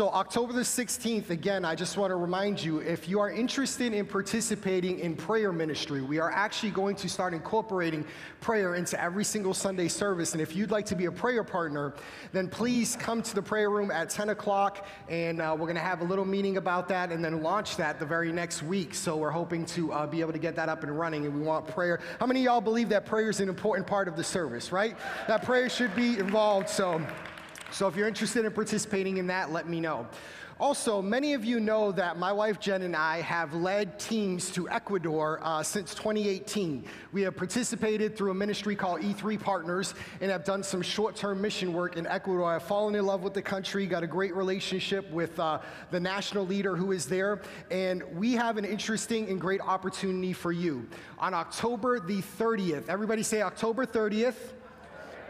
So, October the 16th, again, I just want to remind you if you are interested in participating in prayer ministry, we are actually going to start incorporating prayer into every single Sunday service. And if you'd like to be a prayer partner, then please come to the prayer room at 10 o'clock, and uh, we're going to have a little meeting about that and then launch that the very next week. So, we're hoping to uh, be able to get that up and running, and we want prayer. How many of y'all believe that prayer is an important part of the service, right? That prayer should be involved. So, so if you're interested in participating in that, let me know. Also, many of you know that my wife Jen and I have led teams to Ecuador uh, since 2018. We have participated through a ministry called E3 Partners and have done some short term mission work in Ecuador. I've fallen in love with the country, got a great relationship with uh, the national leader who is there, and we have an interesting and great opportunity for you. On October the 30th, everybody say October 30th.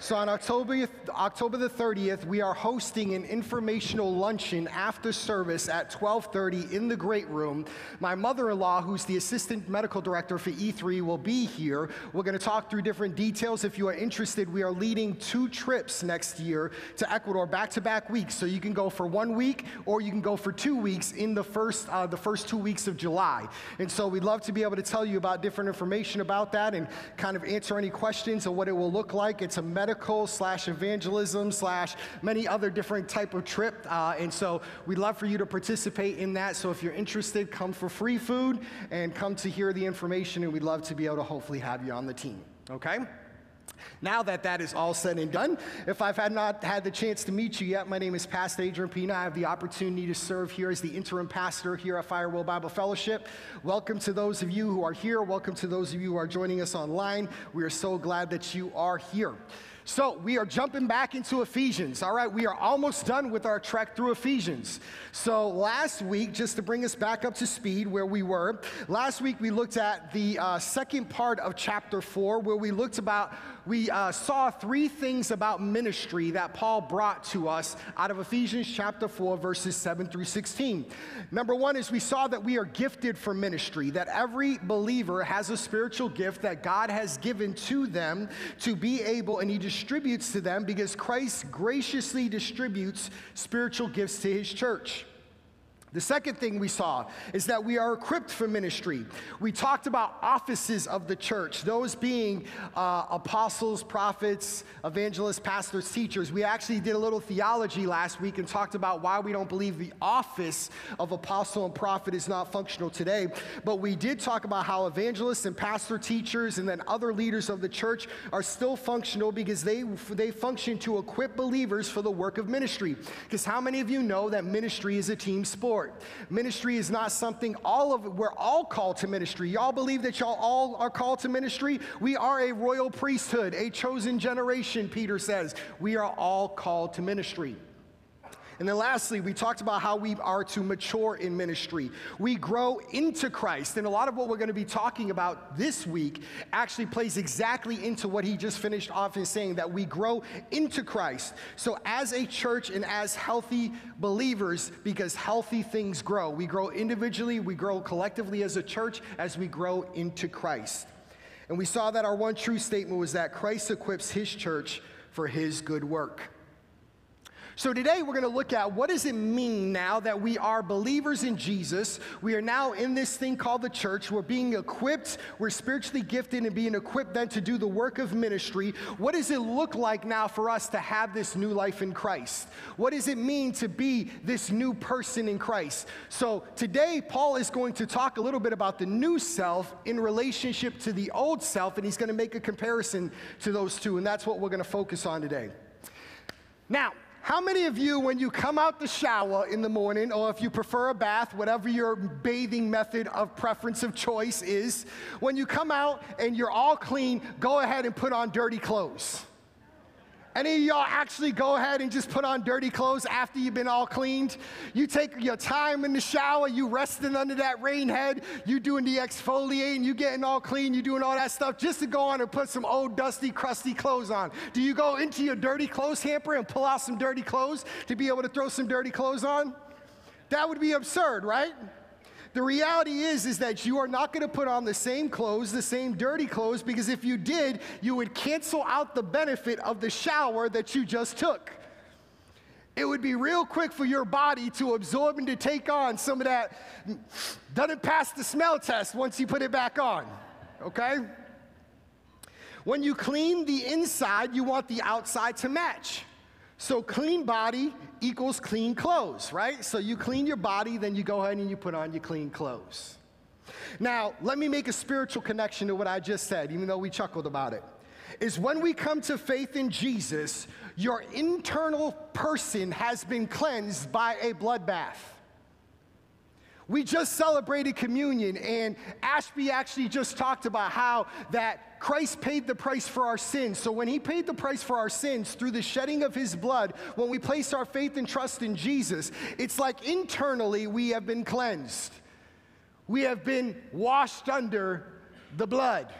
So on October, October the 30th, we are hosting an informational luncheon after service at 12:30 in the great room. My mother-in-law, who's the assistant medical director for E3, will be here. We're going to talk through different details. If you are interested, we are leading two trips next year to Ecuador, back-to-back weeks. So you can go for one week or you can go for two weeks in the first uh, the first two weeks of July. And so we'd love to be able to tell you about different information about that and kind of answer any questions of what it will look like. It's a medical medical slash evangelism slash many other different type of trip. Uh, and so we'd love for you to participate in that. So if you're interested, come for free food and come to hear the information. And we'd love to be able to hopefully have you on the team. Okay? Now that that is all said and done, if I've had not had the chance to meet you yet, my name is Pastor Adrian Pina. I have the opportunity to serve here as the interim pastor here at Firewheel Bible Fellowship. Welcome to those of you who are here. Welcome to those of you who are joining us online. We are so glad that you are here. So, we are jumping back into Ephesians. All right, we are almost done with our trek through Ephesians. So, last week, just to bring us back up to speed where we were, last week we looked at the uh, second part of chapter four, where we looked about we uh, saw three things about ministry that Paul brought to us out of Ephesians chapter 4, verses 7 through 16. Number one is we saw that we are gifted for ministry, that every believer has a spiritual gift that God has given to them to be able, and He distributes to them because Christ graciously distributes spiritual gifts to His church. The second thing we saw is that we are equipped for ministry. We talked about offices of the church, those being uh, apostles, prophets, evangelists, pastors, teachers. We actually did a little theology last week and talked about why we don't believe the office of apostle and prophet is not functional today. But we did talk about how evangelists and pastor teachers and then other leaders of the church are still functional because they, they function to equip believers for the work of ministry. Because how many of you know that ministry is a team sport? Ministry is not something all of we're all called to ministry. Y'all believe that y'all all are called to ministry? We are a royal priesthood, a chosen generation, Peter says. We are all called to ministry. And then lastly, we talked about how we are to mature in ministry. We grow into Christ. And a lot of what we're going to be talking about this week actually plays exactly into what he just finished off in saying that we grow into Christ. So, as a church and as healthy believers, because healthy things grow, we grow individually, we grow collectively as a church as we grow into Christ. And we saw that our one true statement was that Christ equips his church for his good work. So today we're going to look at what does it mean now that we are believers in Jesus? We are now in this thing called the church. We're being equipped, we're spiritually gifted and being equipped then to do the work of ministry. What does it look like now for us to have this new life in Christ? What does it mean to be this new person in Christ? So today Paul is going to talk a little bit about the new self in relationship to the old self and he's going to make a comparison to those two and that's what we're going to focus on today. Now, how many of you, when you come out the shower in the morning, or if you prefer a bath, whatever your bathing method of preference of choice is, when you come out and you're all clean, go ahead and put on dirty clothes? Any of y'all actually go ahead and just put on dirty clothes after you've been all cleaned? You take your time in the shower, you resting under that rain head, you doing the exfoliating, you getting all clean, you doing all that stuff just to go on and put some old, dusty, crusty clothes on. Do you go into your dirty clothes hamper and pull out some dirty clothes to be able to throw some dirty clothes on? That would be absurd, right? The reality is is that you are not going to put on the same clothes, the same dirty clothes because if you did, you would cancel out the benefit of the shower that you just took. it would be real quick for your body to absorb and to take on some of that. Doesn't pass the smell test once you put it back on, okay? When you clean the inside, you want the outside to match. So clean body equals clean clothes, right? So you clean your body, then you go ahead and you put on your clean clothes. Now, let me make a spiritual connection to what I just said, even though we chuckled about it. Is when we come to faith in Jesus, your internal person has been cleansed by a bloodbath. We just celebrated communion, and Ashby actually just talked about how that Christ paid the price for our sins. So, when He paid the price for our sins through the shedding of His blood, when we place our faith and trust in Jesus, it's like internally we have been cleansed. We have been washed under the blood.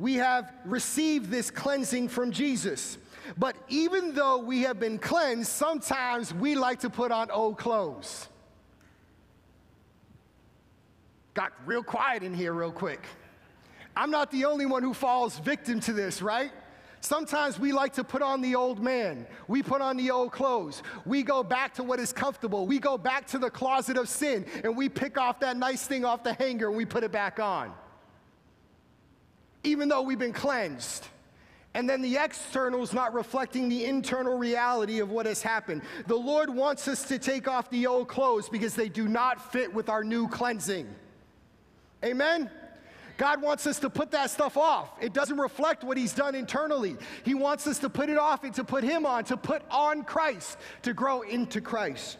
We have received this cleansing from Jesus. But even though we have been cleansed, sometimes we like to put on old clothes. Got real quiet in here, real quick. I'm not the only one who falls victim to this, right? Sometimes we like to put on the old man. We put on the old clothes. We go back to what is comfortable. We go back to the closet of sin and we pick off that nice thing off the hanger and we put it back on. Even though we've been cleansed. And then the external is not reflecting the internal reality of what has happened. The Lord wants us to take off the old clothes because they do not fit with our new cleansing. Amen? God wants us to put that stuff off. It doesn't reflect what He's done internally. He wants us to put it off and to put Him on, to put on Christ, to grow into Christ.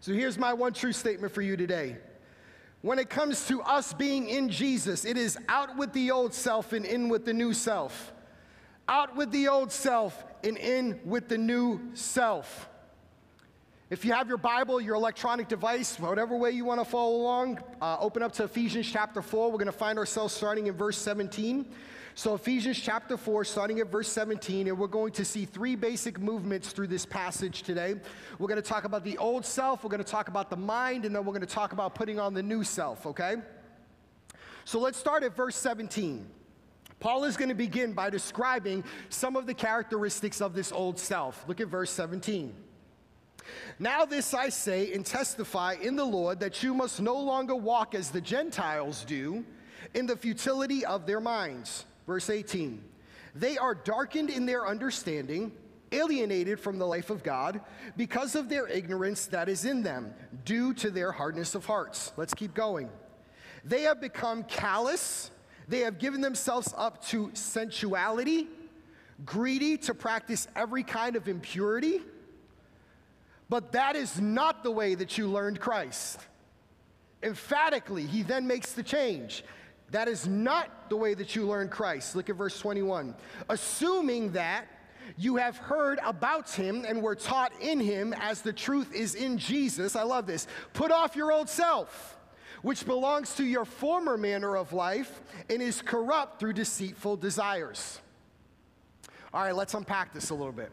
So here's my one true statement for you today. When it comes to us being in Jesus, it is out with the old self and in with the new self. Out with the old self and in with the new self. If you have your Bible, your electronic device, whatever way you want to follow along, uh, open up to Ephesians chapter 4. We're going to find ourselves starting in verse 17. So, Ephesians chapter 4, starting at verse 17, and we're going to see three basic movements through this passage today. We're going to talk about the old self, we're going to talk about the mind, and then we're going to talk about putting on the new self, okay? So, let's start at verse 17. Paul is going to begin by describing some of the characteristics of this old self. Look at verse 17. Now, this I say and testify in the Lord that you must no longer walk as the Gentiles do in the futility of their minds. Verse 18 They are darkened in their understanding, alienated from the life of God because of their ignorance that is in them, due to their hardness of hearts. Let's keep going. They have become callous, they have given themselves up to sensuality, greedy to practice every kind of impurity but that is not the way that you learned Christ. Emphatically, he then makes the change. That is not the way that you learned Christ. Look at verse 21. Assuming that you have heard about him and were taught in him as the truth is in Jesus. I love this. Put off your old self, which belongs to your former manner of life and is corrupt through deceitful desires. All right, let's unpack this a little bit.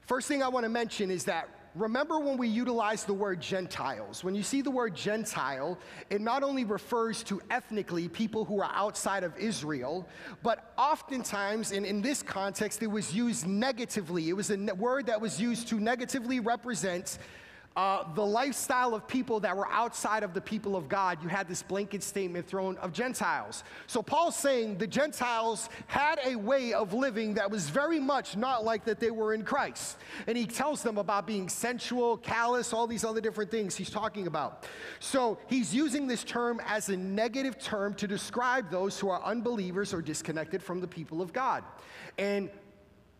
First thing I want to mention is that remember when we utilize the word Gentiles. When you see the word Gentile, it not only refers to ethnically people who are outside of Israel, but oftentimes, and in this context, it was used negatively. It was a word that was used to negatively represent uh, the lifestyle of people that were outside of the people of God, you had this blanket statement thrown of Gentiles. So Paul's saying the Gentiles had a way of living that was very much not like that they were in Christ. And he tells them about being sensual, callous, all these other different things he's talking about. So he's using this term as a negative term to describe those who are unbelievers or disconnected from the people of God. And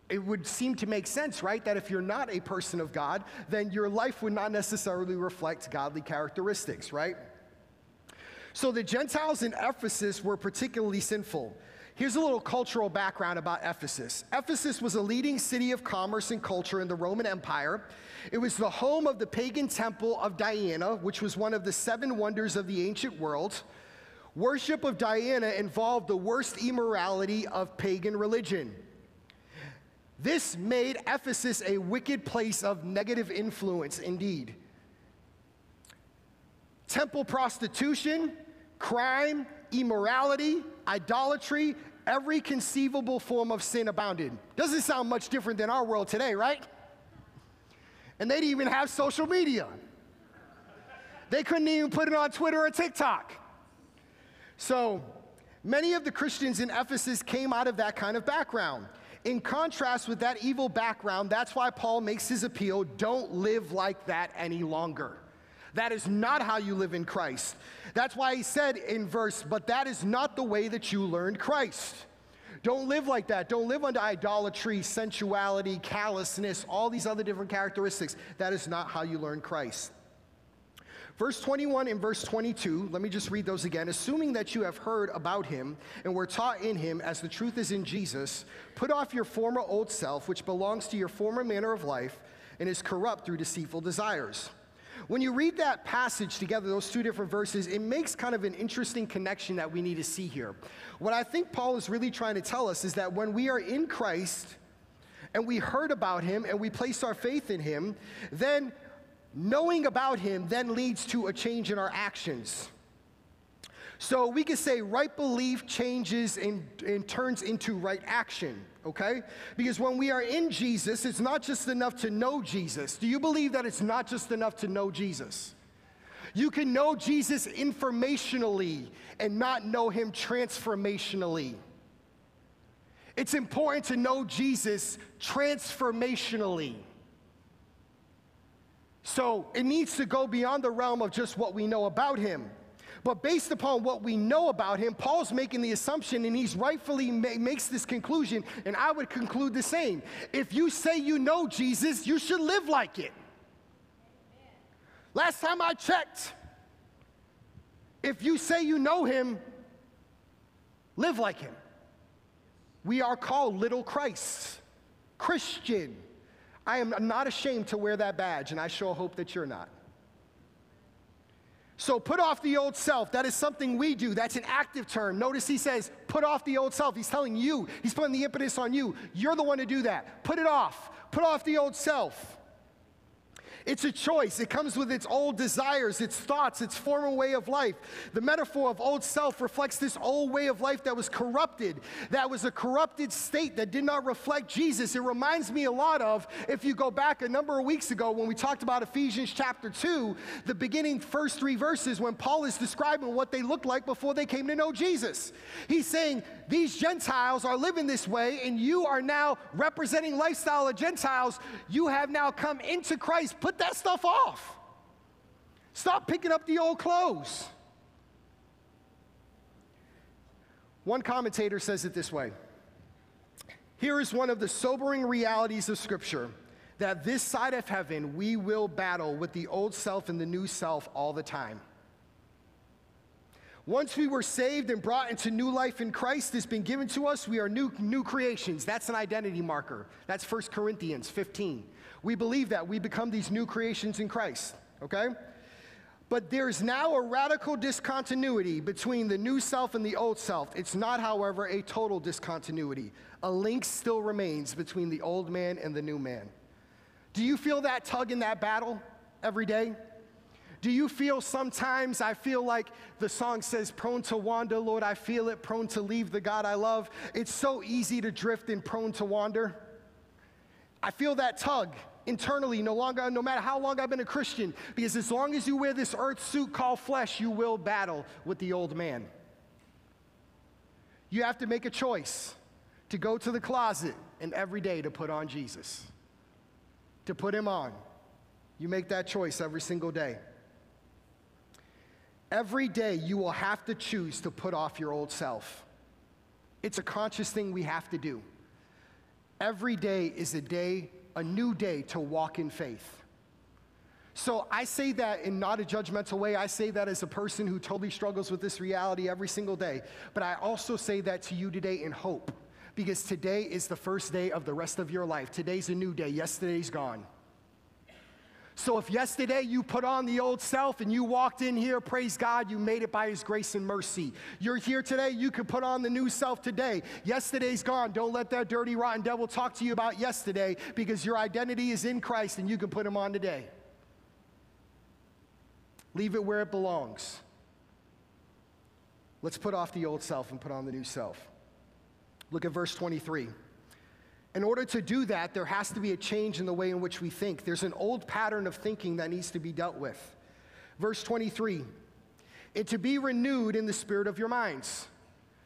it would seem to make sense, right? That if you're not a person of God, then your life would not necessarily reflect godly characteristics, right? So the Gentiles in Ephesus were particularly sinful. Here's a little cultural background about Ephesus. Ephesus was a leading city of commerce and culture in the Roman Empire. It was the home of the pagan temple of Diana, which was one of the seven wonders of the ancient world. Worship of Diana involved the worst immorality of pagan religion. This made Ephesus a wicked place of negative influence indeed. Temple prostitution, crime, immorality, idolatry, every conceivable form of sin abounded. Doesn't sound much different than our world today, right? And they didn't even have social media. They couldn't even put it on Twitter or TikTok. So many of the Christians in Ephesus came out of that kind of background. In contrast with that evil background, that's why Paul makes his appeal don't live like that any longer. That is not how you live in Christ. That's why he said in verse, but that is not the way that you learned Christ. Don't live like that. Don't live under idolatry, sensuality, callousness, all these other different characteristics. That is not how you learn Christ. Verse 21 and verse 22, let me just read those again. Assuming that you have heard about him and were taught in him as the truth is in Jesus, put off your former old self, which belongs to your former manner of life and is corrupt through deceitful desires. When you read that passage together, those two different verses, it makes kind of an interesting connection that we need to see here. What I think Paul is really trying to tell us is that when we are in Christ and we heard about him and we place our faith in him, then knowing about him then leads to a change in our actions. So we could say right belief changes and, and, turns into right action, okay? Because when we are in Jesus, it's not just enough to know Jesus. Do you believe that it's not just enough to know Jesus? You can know Jesus informationally and not know him transformationally. It's important to know Jesus transformationally. So it needs to go beyond the realm of just what we know about him. But based upon what we know about him, Paul's making the assumption and he's rightfully ma- makes this conclusion, and I would conclude the same. If you say you know Jesus, you should live like it. Last time I checked, if you say you know him, live like him. We are called little Christ, Christian. I am not ashamed to wear that badge, and I sure hope that you're not. So put off the old self. That is something we do. That's an active term. Notice he says, put off the old self. He's telling you, he's putting the impetus on you. You're the one to do that. Put it off. Put off the old self. It's a choice. It comes with its old desires, its thoughts, its former way of life. The metaphor of old self reflects this old way of life that was corrupted, that was a corrupted state that did not reflect Jesus. It reminds me a lot of, if you go back a number of weeks ago when we talked about Ephesians chapter 2, the beginning first three verses when Paul is describing what they looked like before they came to know Jesus. He's saying, These Gentiles are living this way, and you are now representing lifestyle of Gentiles. You have now come into Christ. Put that stuff off. Stop picking up the old clothes. One commentator says it this way Here is one of the sobering realities of Scripture that this side of heaven we will battle with the old self and the new self all the time. Once we were saved and brought into new life in Christ has been given to us, we are new, new creations. That's an identity marker. That's 1 Corinthians 15. We believe that. We become these new creations in Christ, okay? But there's now a radical discontinuity between the new self and the old self. It's not, however, a total discontinuity. A link still remains between the old man and the new man. Do you feel that tug in that battle every day? Do you feel sometimes I feel like the song says, prone to wander, Lord, I feel it, prone to leave the God I love? It's so easy to drift and prone to wander. I feel that tug internally, no longer, no matter how long I've been a Christian, because as long as you wear this earth suit called flesh, you will battle with the old man. You have to make a choice to go to the closet and every day to put on Jesus, to put him on. You make that choice every single day. Every day you will have to choose to put off your old self. It's a conscious thing we have to do. Every day is a day, a new day to walk in faith. So I say that in not a judgmental way. I say that as a person who totally struggles with this reality every single day. But I also say that to you today in hope because today is the first day of the rest of your life. Today's a new day, yesterday's gone. So if yesterday you put on the old self and you walked in here, praise God, you made it by His grace and mercy. You're here today, you can put on the new self today. Yesterday's gone. Don't let that dirty, rotten devil talk to you about yesterday because your identity is in Christ and you can put Him on today. Leave it where it belongs. Let's put off the old self and put on the new self. Look at verse 23. In order to do that, there has to be a change in the way in which we think. There's an old pattern of thinking that needs to be dealt with. Verse 23 and to be renewed in the spirit of your minds.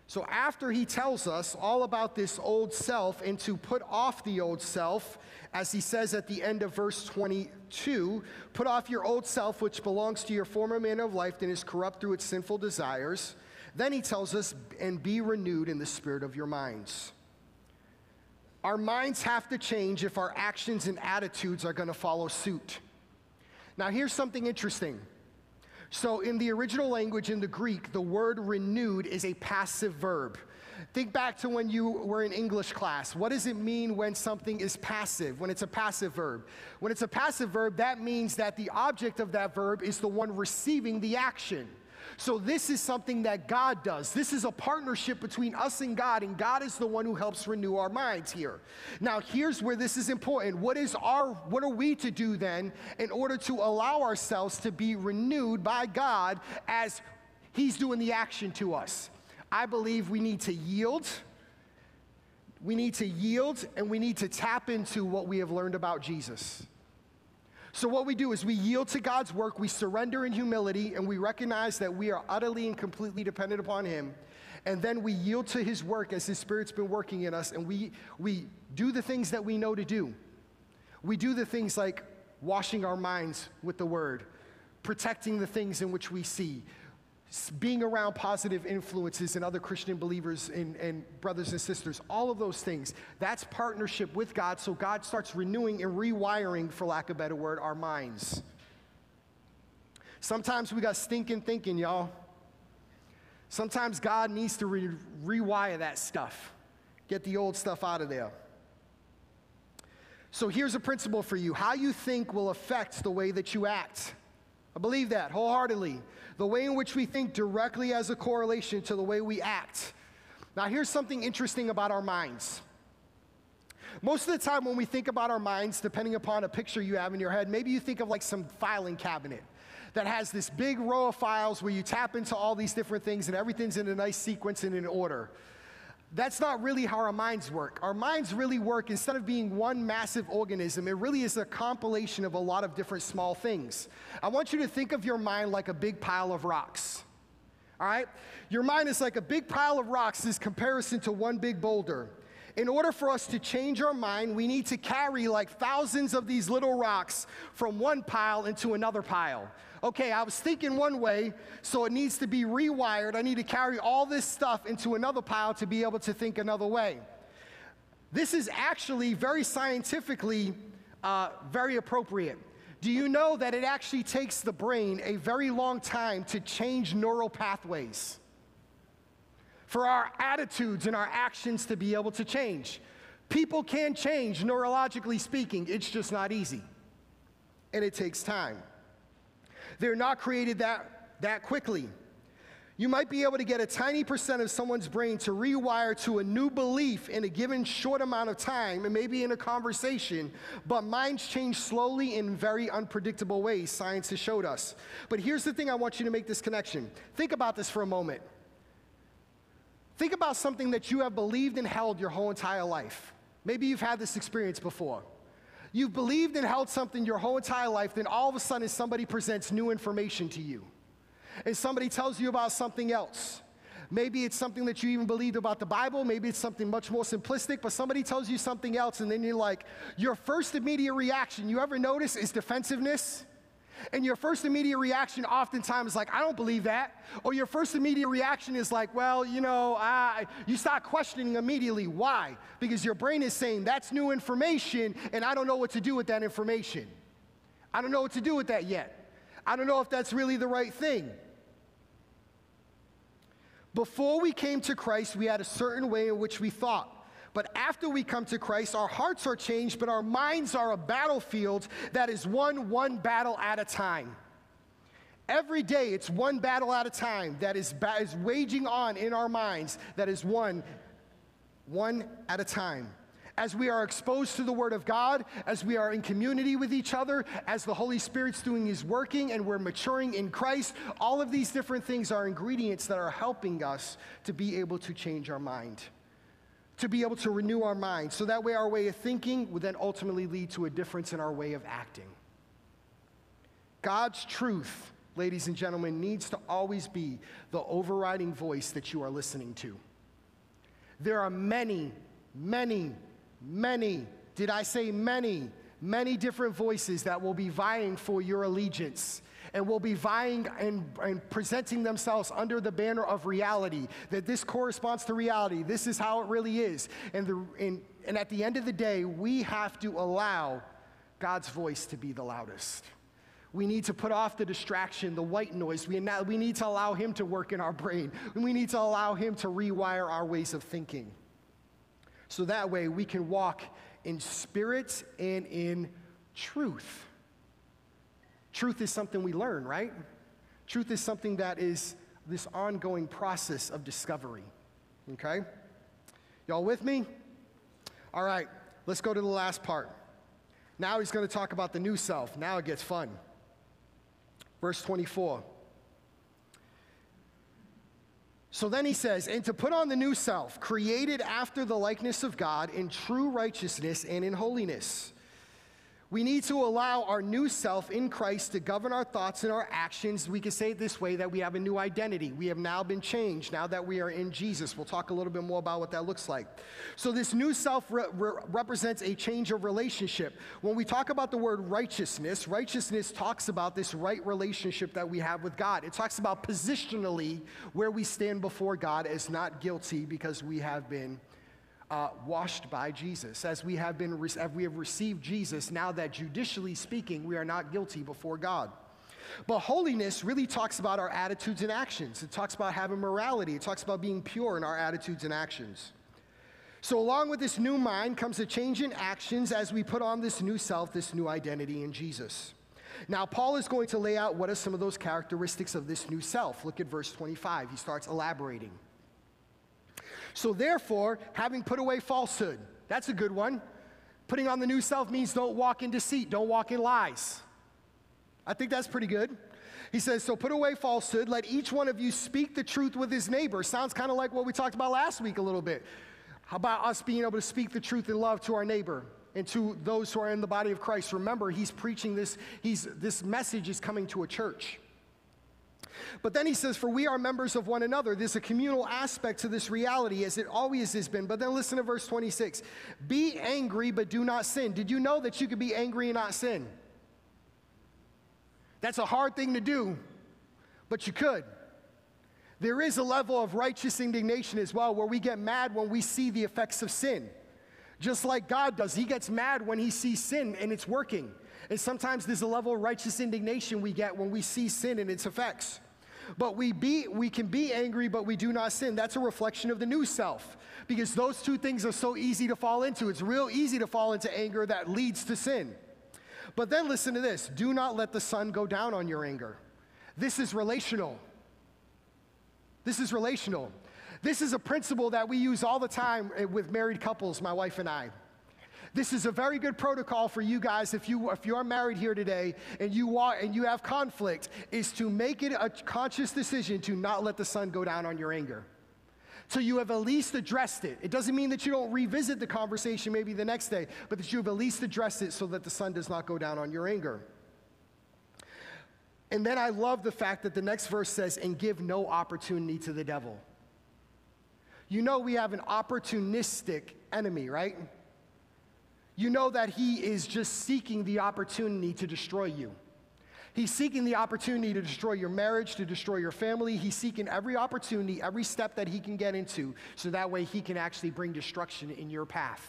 So, after he tells us all about this old self and to put off the old self, as he says at the end of verse 22, put off your old self, which belongs to your former manner of life and is corrupt through its sinful desires. Then he tells us, and be renewed in the spirit of your minds. Our minds have to change if our actions and attitudes are going to follow suit. Now, here's something interesting. So, in the original language, in the Greek, the word renewed is a passive verb. Think back to when you were in English class. What does it mean when something is passive, when it's a passive verb? When it's a passive verb, that means that the object of that verb is the one receiving the action. So, this is something that God does. This is a partnership between us and God, and God is the one who helps renew our minds here. Now, here's where this is important. What is our what are we to do then in order to allow ourselves to be renewed by God as He's doing the action to us? I believe we need to yield. We need to yield and we need to tap into what we have learned about Jesus. So, what we do is we yield to God's work, we surrender in humility, and we recognize that we are utterly and completely dependent upon Him. And then we yield to His work as His Spirit's been working in us, and we, we do the things that we know to do. We do the things like washing our minds with the Word, protecting the things in which we see, being around positive influences and other Christian believers and, and, brothers and sisters, all of those things, that's partnership with God. So God starts renewing and rewiring, for lack of a better word, our minds. Sometimes we got stinking thinking, y'all. Sometimes God needs to re- rewire that stuff, get the old stuff out of there. So here's a principle for you how you think will affect the way that you act. I believe that wholeheartedly. The way in which we think directly has a correlation to the way we act. Now, here's something interesting about our minds. Most of the time, when we think about our minds, depending upon a picture you have in your head, maybe you think of like some filing cabinet that has this big row of files where you tap into all these different things and everything's in a nice sequence and in order. That's not really how our minds work. Our minds really work, instead of being one massive organism, it really is a compilation of a lot of different small things. I want you to think of your mind like a big pile of rocks. All right? Your mind is like a big pile of rocks, this comparison to one big boulder. In order for us to change our mind, we need to carry like thousands of these little rocks from one pile into another pile okay, I was thinking one way, so it needs to be rewired. I need to carry all this stuff into another pile to be able to think another way. This is actually very scientifically uh, very appropriate. Do you know that it actually takes the brain a very long time to change neural pathways? For our attitudes and our actions to be able to change. People can change, neurologically speaking, it's just not easy. And it takes time. They're not created that, that quickly. You might be able to get a tiny percent of someone's brain to rewire to a new belief in a given short amount of time, and maybe in a conversation, but minds change slowly in very unpredictable ways, science has showed us. But here's the thing I want you to make this connection. Think about this for a moment. Think about something that you have believed and held your whole entire life. Maybe you've had this experience before. You've believed and held something your whole entire life, then all of a sudden somebody presents new information to you. And somebody tells you about something else. Maybe it's something that you even believed about the Bible. Maybe it's something much more simplistic, but somebody tells you something else, and then you're like, your first immediate reaction, you ever notice, is defensiveness? And your first immediate reaction oftentimes is like, I don't believe that. Or your first immediate reaction is like, well, you know, I, you start questioning immediately. Why? Because your brain is saying, that's new information, and I don't know what to do with that information. I don't know what to do with that yet. I don't know if that's really the right thing. Before we came to Christ, we had a certain way in which we thought. But after we come to Christ, our hearts are changed, but our minds are a battlefield that is won one battle at a time. Every day, it's one battle at a time that is, ba- is waging on in our minds, that is one, one at a time. As we are exposed to the Word of God, as we are in community with each other, as the Holy Spirit's doing His working and we're maturing in Christ, all of these different things are ingredients that are helping us to be able to change our mind to be able to renew our minds. So that way, our way of thinking would then ultimately lead to a difference in our way of acting. God's truth, ladies and gentlemen, needs to always be the overriding voice that you are listening to. There are many, many, many, did I say many, many different voices that will be vying for your allegiance and will be vying and, and, presenting themselves under the banner of reality, that this corresponds to reality. This is how it really is. And, the, and, and at the end of the day, we have to allow God's voice to be the loudest. We need to put off the distraction, the white noise. We, we need to allow Him to work in our brain. We need to allow Him to rewire our ways of thinking. So that way we can walk in spirit and in truth. Truth is something we learn, right? Truth is something that is this ongoing process of discovery. Okay? Y'all with me? All right, let's go to the last part. Now he's going to talk about the new self. Now it gets fun. Verse 24. So then he says, and to put on the new self, created after the likeness of God in true righteousness and in holiness. We need to allow our new self in Christ to govern our thoughts and our actions. We can say it this way that we have a new identity. We have now been changed now that we are in Jesus. We'll talk a little bit more about what that looks like. So, this new self re- re- represents a change of relationship. When we talk about the word righteousness, righteousness talks about this right relationship that we have with God. It talks about positionally where we stand before God as not guilty because we have been uh, washed by Jesus, as we have been, as we have received Jesus, now that judicially speaking, we are not guilty before God. But holiness really talks about our attitudes and actions. It talks about having morality. It talks about being pure in our attitudes and actions. So, along with this new mind comes a change in actions as we put on this new self, this new identity in Jesus. Now, Paul is going to lay out what are some of those characteristics of this new self. Look at verse 25. He starts elaborating. So, therefore, having put away falsehood, that's a good one. Putting on the new self means don't walk in deceit, don't walk in lies. I think that's pretty good. He says, So put away falsehood, let each one of you speak the truth with his neighbor. Sounds kind of like what we talked about last week a little bit. How about us being able to speak the truth in love to our neighbor and to those who are in the body of Christ? Remember, he's preaching this, he's, this message is coming to a church. But then he says, For we are members of one another. There's a communal aspect to this reality, as it always has been. But then listen to verse 26 Be angry, but do not sin. Did you know that you could be angry and not sin? That's a hard thing to do, but you could. There is a level of righteous indignation as well, where we get mad when we see the effects of sin. Just like God does. He gets mad when he sees sin and it's working. And sometimes there's a level of righteous indignation we get when we see sin and its effects. But we, be, we can be angry, but we do not sin. That's a reflection of the new self because those two things are so easy to fall into. It's real easy to fall into anger that leads to sin. But then listen to this do not let the sun go down on your anger. This is relational. This is relational. This is a principle that we use all the time with married couples, my wife and I. This is a very good protocol for you guys if you if you are married here today and you want and you have conflict is to make it a conscious decision to not let the sun go down on your anger. So you have at least addressed it. It doesn't mean that you don't revisit the conversation maybe the next day, but that you have at least addressed it so that the sun does not go down on your anger. And then I love the fact that the next verse says, and give no opportunity to the devil. You know, we have an opportunistic enemy, right? You know that he is just seeking the opportunity to destroy you. He's seeking the opportunity to destroy your marriage, to destroy your family. He's seeking every opportunity, every step that he can get into, so that way he can actually bring destruction in your path.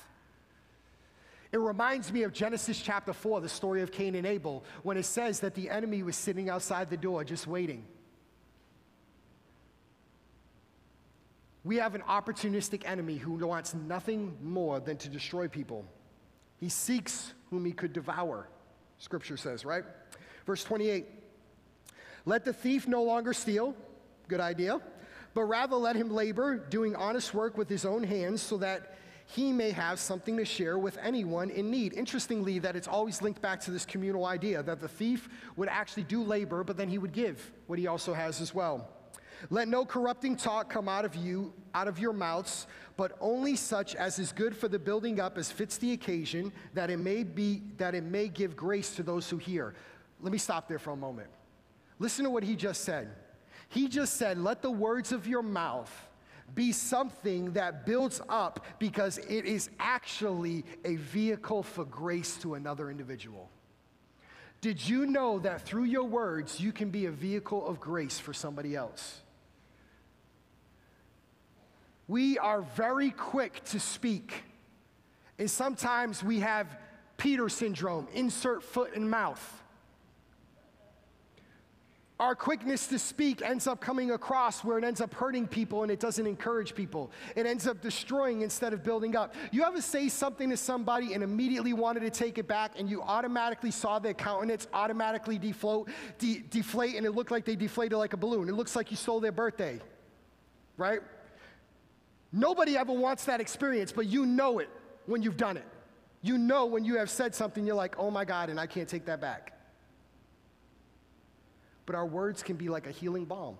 It reminds me of Genesis chapter 4, the story of Cain and Abel, when it says that the enemy was sitting outside the door just waiting. We have an opportunistic enemy who wants nothing more than to destroy people. He seeks whom he could devour, scripture says, right? Verse 28 Let the thief no longer steal, good idea, but rather let him labor, doing honest work with his own hands, so that he may have something to share with anyone in need. Interestingly, that it's always linked back to this communal idea that the thief would actually do labor, but then he would give what he also has as well. Let no corrupting talk come out of you, out of your mouths, but only such as is good for the building up as fits the occasion, that it may be that it may give grace to those who hear. Let me stop there for a moment. Listen to what he just said. He just said, Let the words of your mouth be something that builds up because it is actually a vehicle for grace to another individual. Did you know that through your words, you can be a vehicle of grace for somebody else? We are very quick to speak, and sometimes we have Peter syndrome insert foot and mouth our quickness to speak ends up coming across where it ends up hurting people and it doesn't encourage people. It ends up destroying instead of building up. You ever say something to somebody and immediately wanted to take it back and you automatically saw their countenance automatically deflate, de- deflate and it looked like they deflated like a balloon? It looks like you stole their birthday, right? Nobody ever wants that experience, but you know it when you've done it. You know when you have said something, you're like, oh my God, and I can't take that back but our words can be like a healing balm.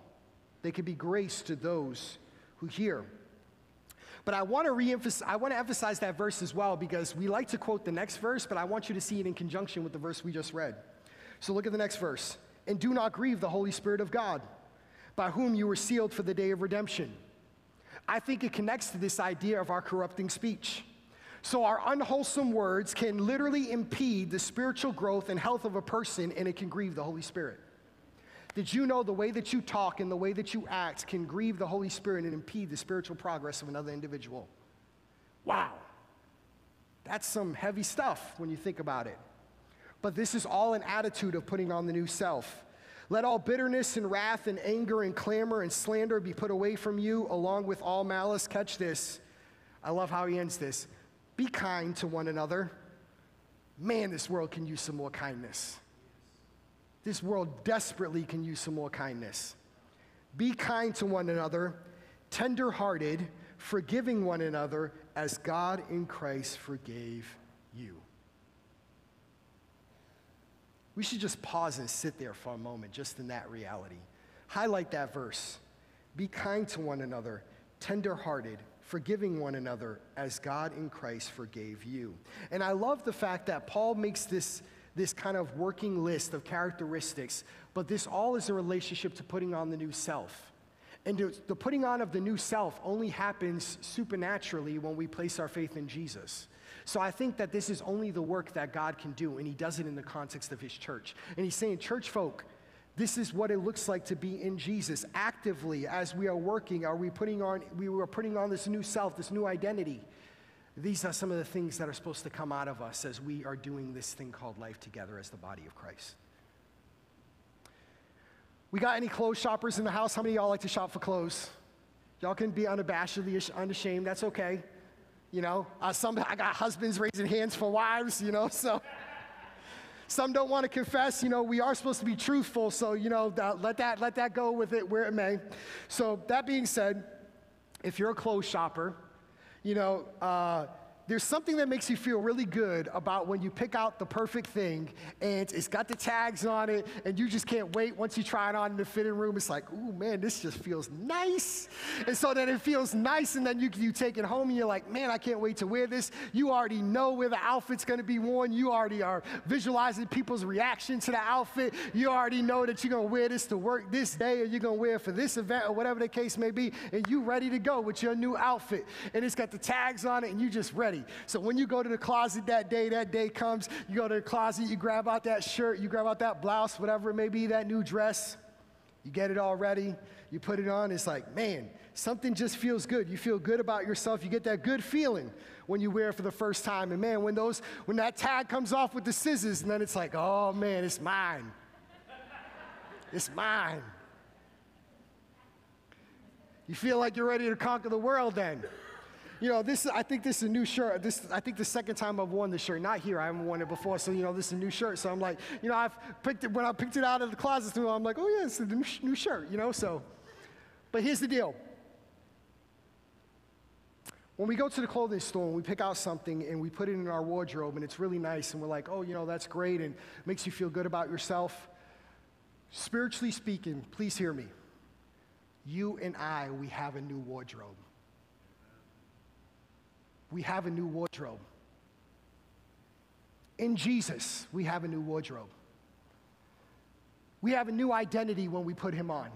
They can be grace to those who hear. But I want to reemphasize, I want to emphasize that verse as well because we like to quote the next verse, but I want you to see it in conjunction with the verse we just read. So look at the next verse. And do not grieve the Holy Spirit of God, by whom you were sealed for the day of redemption. I think it connects to this idea of our corrupting speech. So, our unwholesome words can literally impede the spiritual growth and health of a person, and it can grieve the Holy Spirit. Did you know the way that you talk and the way that you act can grieve the Holy Spirit and impede the spiritual progress of another individual? Wow. That's some heavy stuff when you think about it. But this is all an attitude of putting on the new self. Let all bitterness and wrath and anger and clamor and slander be put away from you, along with all malice. Catch this. I love how he ends this. Be kind to one another. Man, this world can use some more kindness. This world desperately can use some more kindness. Be kind to one another, tender-hearted, forgiving one another as God in Christ forgave you. We should just pause and sit there for a moment, just in that reality. Highlight that verse. Be kind to one another, tender-hearted, forgiving one another as God in Christ forgave you. And I love the fact that Paul makes this this kind of working list of characteristics, but this all is a relationship to putting on the new self. And the putting on of the new self only happens supernaturally when we place our faith in Jesus. So I think that this is only the work that God can do, and He does it in the context of His church. And He's saying, Church folk, this is what it looks like to be in Jesus. Actively, as we are working, are we putting on, we are putting on this new self, this new identity. These are some of the things that are supposed to come out of us as we are doing this thing called life together as the body of Christ. We got any clothes shoppers in the house? How many y'all like to shop for clothes? Y'all can be unabashedly unashamed. That's okay. You know, uh, some I got husbands raising hands for wives. You know, so some don't want to confess. You know, we are supposed to be truthful. So you know, let that let that go with it where it may. So that being said, if you're a clothes shopper you know, uh, there's something that makes you feel really good about when you pick out the perfect thing and it's got the tags on it and you just can't wait once you try it on in the fitting room. It's like, ooh, man, this just feels nice. And so then it feels nice and then you, you take it home and you're like, man, I can't wait to wear this. You already know where the outfit's gonna be worn. You already are visualizing people's reaction to the outfit. You already know that you're gonna wear this to work this day or you're gonna wear it for this event or whatever the case may be. And you ready to go with your new outfit. And it's got the tags on it and you just ready. So when you go to the closet that day, that day comes, you go to the closet, you grab out that shirt, you grab out that blouse, whatever it may be, that new dress, you get it all ready, you put it on, it's like, man, something just feels good. You feel good about yourself. You get that good feeling when you wear it for the first time. And man, when those when that tag comes off with the scissors, and then it's like, oh man, it's mine. It's mine. You feel like you're ready to conquer the world then you know, this I think this is a new shirt. This I think the second time I've worn this shirt. Not here, I haven't worn it before. So you know, this is a new shirt. So I'm like, you know, I've picked it when I picked it out of the closet. So I'm like, oh yeah, it's a new, new shirt. You know, so. But here's the deal. When we go to the clothing store and we pick out something and we put it in our wardrobe and it's really nice and we're like, oh, you know, that's great and makes you feel good about yourself. Spiritually speaking, please hear me. you and I, we have a new wardrobe. We have a new wardrobe. In Jesus, we have a new wardrobe. We have a new identity when we put him on.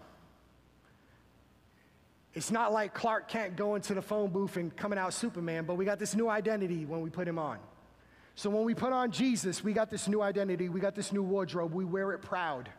It's not like Clark Kent going to the phone booth and coming out Superman, but we got this new identity when we put him on. So when we put on Jesus, we got this new identity, we got this new wardrobe, we wear it proud.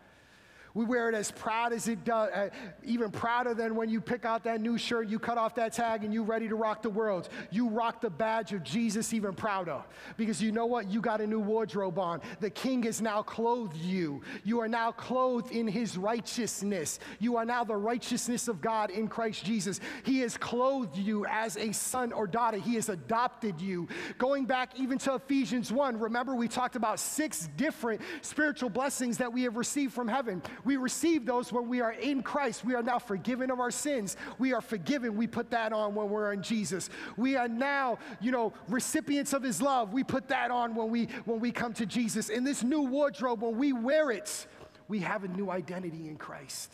We wear it as proud as it does, uh, even prouder than when you pick out that new shirt, you cut off that tag, and you're ready to rock the world. You rock the badge of Jesus even prouder because you know what? You got a new wardrobe on. The King has now clothed you. You are now clothed in His righteousness. You are now the righteousness of God in Christ Jesus. He has clothed you as a son or daughter. He has adopted you. Going back even to Ephesians 1, remember we talked about six different spiritual blessings that we have received from heaven. We receive those when we are in Christ. We are now forgiven of our sins. We are forgiven. We put that on when we're in Jesus. We are now, you know, recipients of his love. We put that on when we when we come to Jesus. In this new wardrobe, when we wear it, we have a new identity in Christ.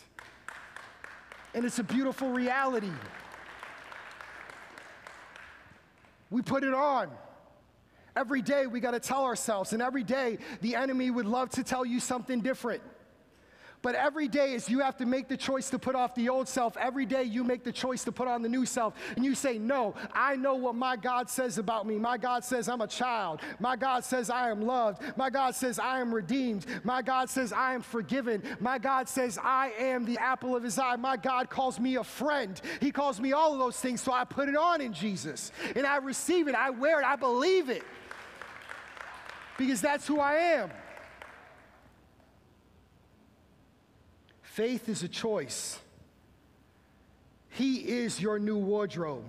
And it's a beautiful reality. We put it on. Every day we got to tell ourselves, and every day the enemy would love to tell you something different. But every day is you have to make the choice to put off the old self. Every day you make the choice to put on the new self. And you say, No, I know what my God says about me. My God says I'm a child. My God says I am loved. My God says I am redeemed. My God says I am forgiven. My God says I am the apple of his eye. My God calls me a friend. He calls me all of those things. So I put it on in Jesus. And I receive it. I wear it. I believe it. Because that's who I am. Faith is a choice. He is your new wardrobe.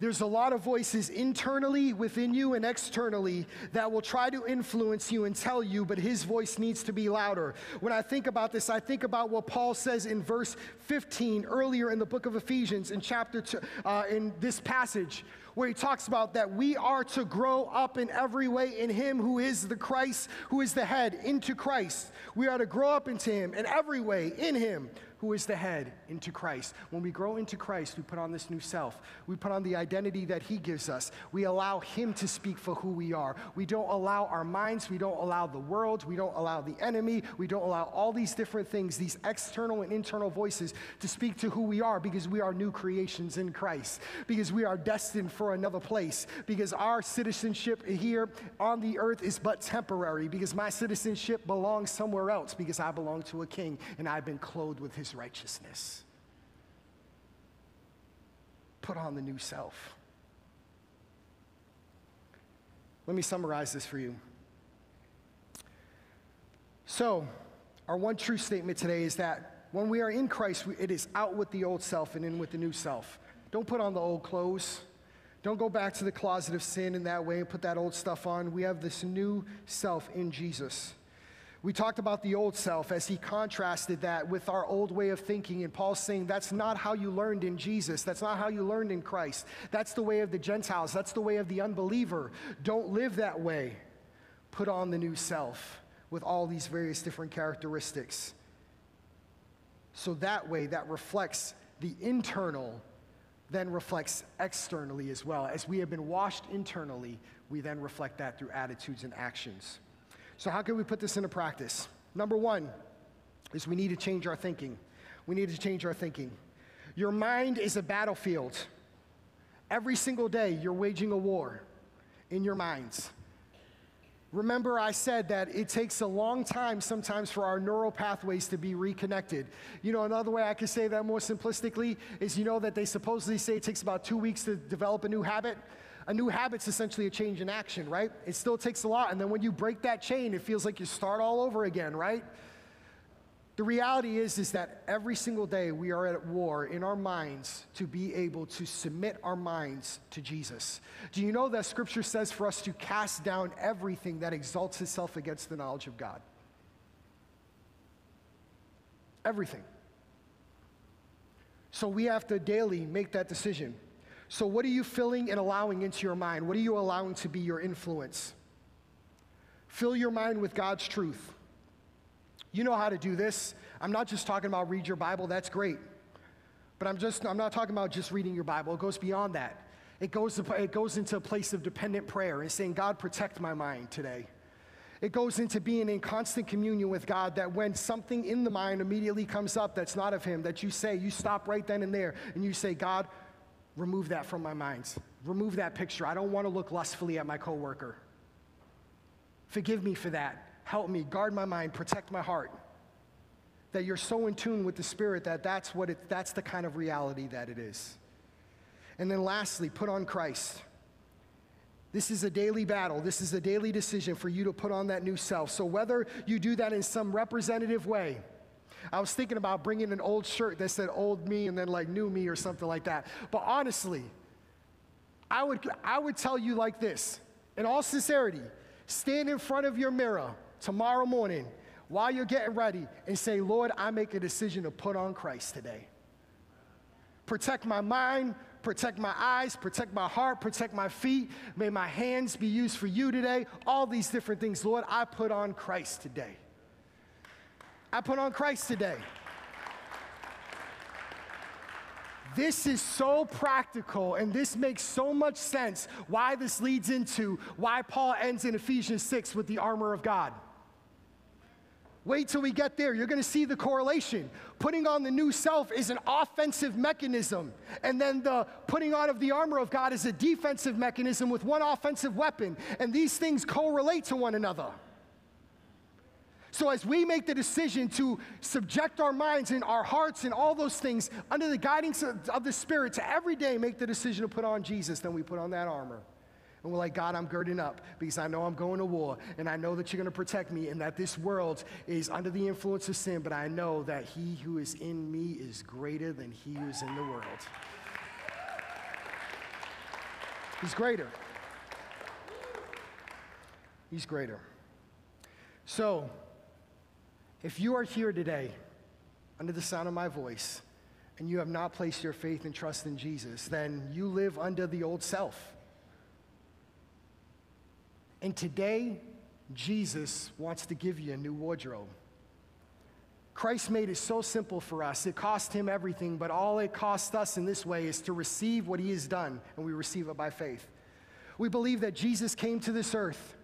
There's a lot of voices internally within you and externally that will try to influence you and tell you, but his voice needs to be louder. When I think about this, I think about what Paul says in verse 15 earlier in the book of Ephesians, in chapter two, uh, in this passage, where he talks about that we are to grow up in every way in him who is the Christ, who is the head, into Christ. We are to grow up into him in every way in him who is the head, into Christ. When we grow into Christ, we put on this new self. We put on the identity that He gives us. We allow Him to speak for who we are. We don't allow our minds, we don't allow the world, we don't allow the enemy, we don't allow all these different things, these external and internal voices, to speak to who we are because we are new creations in Christ, because we are destined for another place, because our citizenship here on the earth is but temporary, because my citizenship belongs somewhere else, because I belong to a king and I've been clothed with His his righteousness. Put on the new self. Let me summarize this for you. So, our one true statement today is that when we are in Christ, it is out with the old self and in with the new self. Don't put on the old clothes. Don't go back to the closet of sin in that way and put that old stuff on. We have this new self in Jesus. We talked about the old self as he contrasted that with our old way of thinking. And Paul's saying that's not how you learned in Jesus. That's not how you learned in Christ. That's the way of the Gentiles. That's the way of the unbeliever. Don't live that way. Put on the new self with all these various different characteristics. So that way, that reflects the internal, then reflects externally as well. As we have been washed internally, we then reflect that through attitudes and actions. So, how can we put this into practice? Number one is we need to change our thinking. We need to change our thinking. Your mind is a battlefield. Every single day, you're waging a war in your minds. Remember, I said that it takes a long time sometimes for our neural pathways to be reconnected. You know, another way I could say that more simplistically is you know that they supposedly say it takes about two weeks to develop a new habit a new habit's essentially a change in action, right? It still takes a lot. And then when you break that chain, it feels like you start all over again, right? The reality is, is that every single day we are at war in our minds to be able to submit our minds to Jesus. Do you know that scripture says for us to cast down everything that exalts itself against the knowledge of God? Everything. So we have to daily make that decision. So, what are you filling and allowing into your mind? What are you allowing to be your influence? Fill your mind with God's truth. You know how to do this. I'm not just talking about read your Bible, that's great. But I'm just, I'm not talking about just reading your Bible. It goes beyond that. It goes, it goes into a place of dependent prayer and saying, God, protect my mind today. It goes into being in constant communion with God that when something in the mind immediately comes up that's not of Him, that you say, you stop right then and there and you say, God, remove that from my mind. Remove that picture. I don't want to look lustfully at my coworker. Forgive me for that. Help me, guard my mind, protect my heart. That you're so in tune with the Spirit that that's, what it, that's the kind of reality that it is. And then lastly, put on Christ. This is a daily battle. This is a daily decision for you to put on that new self. So, whether you do that in some representative way, I was thinking about bringing an old shirt that said old me and then like new me or something like that. But honestly, I would, I would tell you like this in all sincerity stand in front of your mirror tomorrow morning while you're getting ready and say, Lord, I make a decision to put on Christ today. Protect my mind, protect my eyes, protect my heart, protect my feet. May my hands be used for you today. All these different things. Lord, I put on Christ today. I put on Christ today. This is so practical, and this makes so much sense why this leads into why Paul ends in Ephesians 6 with the armor of God. Wait till we get there. You're going to see the correlation. Putting on the new self is an offensive mechanism, and then the putting on of the armor of God is a defensive mechanism with one offensive weapon, and these things correlate to one another. So, as we make the decision to subject our minds and our hearts and all those things under the guidance of the Spirit to every day make the decision to put on Jesus, then we put on that armor. And we're like, God, I'm girding up because I know I'm going to war and I know that you're going to protect me and that this world is under the influence of sin, but I know that he who is in me is greater than he who is in the world. He's greater. He's greater. So, if you are here today under the sound of my voice and you have not placed your faith and trust in Jesus, then you live under the old self. And today, Jesus wants to give you a new wardrobe. Christ made it so simple for us. It cost him everything, but all it costs us in this way is to receive what he has done, and we receive it by faith. We believe that Jesus came to this earth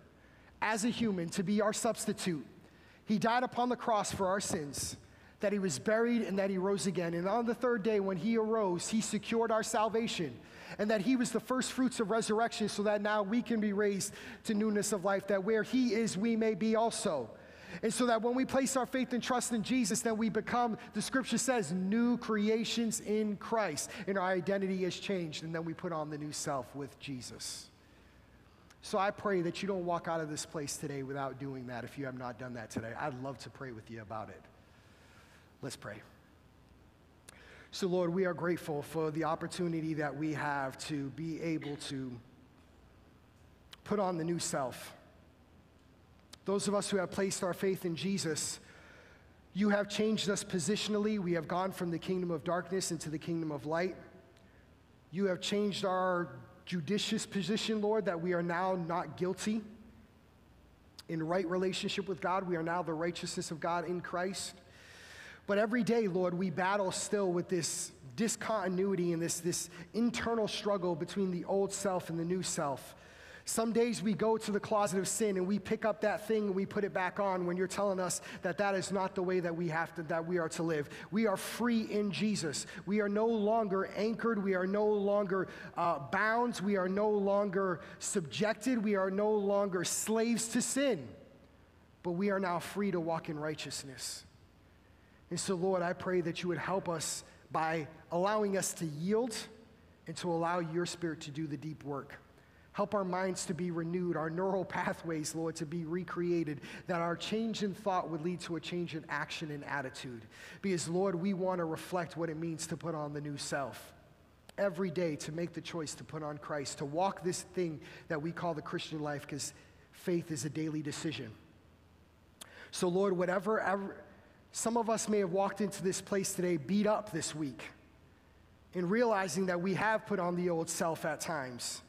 as a human to be our substitute he died upon the cross for our sins, that he was buried, and that he rose again. And on the third day, when he arose, he secured our salvation, and that he was the first fruits of resurrection, so that now we can be raised to newness of life, that where he is, we may be also. And so that when we place our faith and trust in Jesus, then we become, the scripture says, new creations in Christ, and our identity has changed, and then we put on the new self with Jesus. So I pray that you don't walk out of this place today without doing that if you have not done that today. I'd love to pray with you about it. Let's pray. So, Lord, we are grateful for the opportunity that we have to be able to put on the new self. Those of us who have placed our faith in Jesus, you have changed us positionally. We have gone from the kingdom of darkness into the kingdom of light. You have changed our judicious position, Lord, that we are now not guilty. In right relationship with God, we are now the righteousness of God in Christ. But every day, Lord, we battle still with this discontinuity and this, this internal struggle between the old self and the new self. Some days we go to the closet of sin and we pick up that thing and we put it back on when you're telling us that that is not the way that we have to that we are to live. We are free in Jesus. We are no longer anchored. We are no longer uh, bound. We are no longer subjected. We are no longer slaves to sin. But we are now free to walk in righteousness. And so, Lord, I pray that you would help us by allowing us to yield and to allow your spirit to do the deep work. Help our minds to be renewed, our neural pathways, Lord, to be recreated, that our change in thought would lead to a change in action and attitude. Because, Lord, we want to reflect what it means to put on the new self. Every day to make the choice to put on Christ, to walk this thing that we call the Christian life, because faith is a daily decision. So, Lord, whatever, ever, some of us may have walked into this place today beat up this week in realizing that we have put on the old self at times.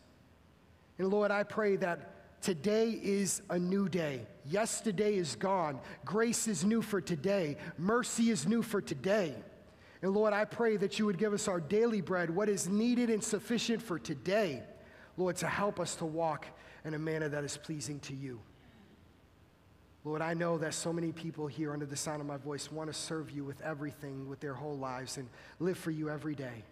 And Lord, I pray that today is a new day. Yesterday is gone. Grace is new for today. Mercy is new for today. And Lord, I pray that you would give us our daily bread, what is needed and sufficient for today, Lord, to help us to walk in a manner that is pleasing to you. Lord, I know that so many people here under the sound of my voice want to serve you with everything, with their whole lives, and live for you every day.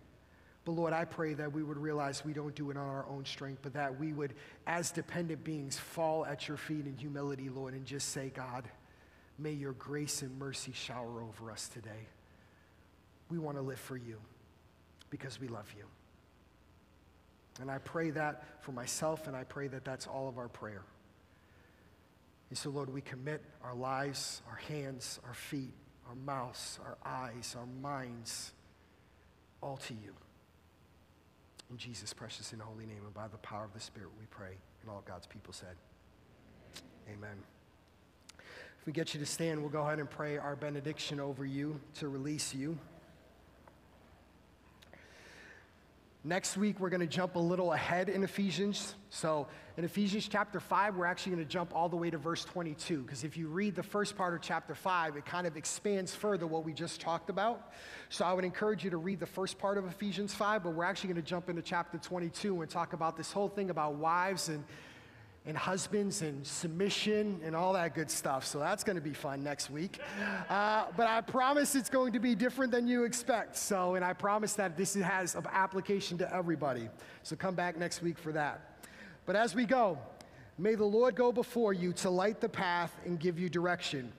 But Lord, I pray that we would realize we don't do it on our own strength, but that we would, as dependent beings, fall at your feet in humility, Lord, and just say, God, may your grace and mercy shower over us today. We want to live for you because we love you. And I pray that for myself, and I pray that that's all of our prayer. And so, Lord, we commit our lives, our hands, our feet, our mouths, our eyes, our minds, all to you. In Jesus' precious and holy name, and by the power of the Spirit, we pray. And all God's people said, Amen. If we get you to stand, we'll go ahead and pray our benediction over you to release you. Next week, we're going to jump a little ahead in Ephesians. So, in Ephesians chapter 5, we're actually going to jump all the way to verse 22, because if you read the first part of chapter 5, it kind of expands further what we just talked about. So, I would encourage you to read the first part of Ephesians 5, but we're actually going to jump into chapter 22 and talk about this whole thing about wives and and husbands and submission and all that good stuff. So that's going to be fun next week. Uh, but I promise it's going to be different than you expect. So, and I promise that this has an application to everybody. So come back next week for that. But as we go, may the Lord go before you to light the path and give you direction.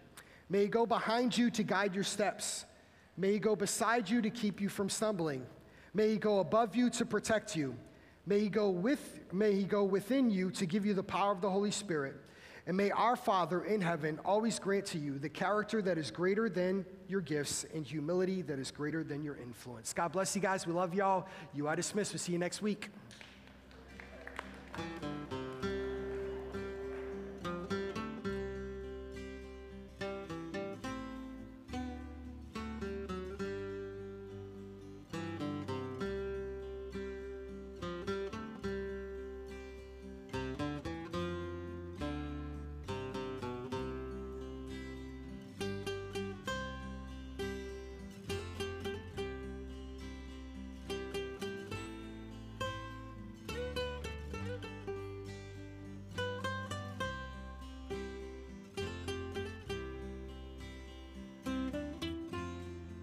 May he go behind you to guide your steps. May he go beside you to keep you from stumbling. May he go above you to protect you. May he go with may he go within you to give you the power of the Holy Spirit. And may our Father in heaven always grant to you the character that is greater than your gifts and humility that is greater than your influence. God bless you guys. We love y'all. You are dismissed. We'll see you next week.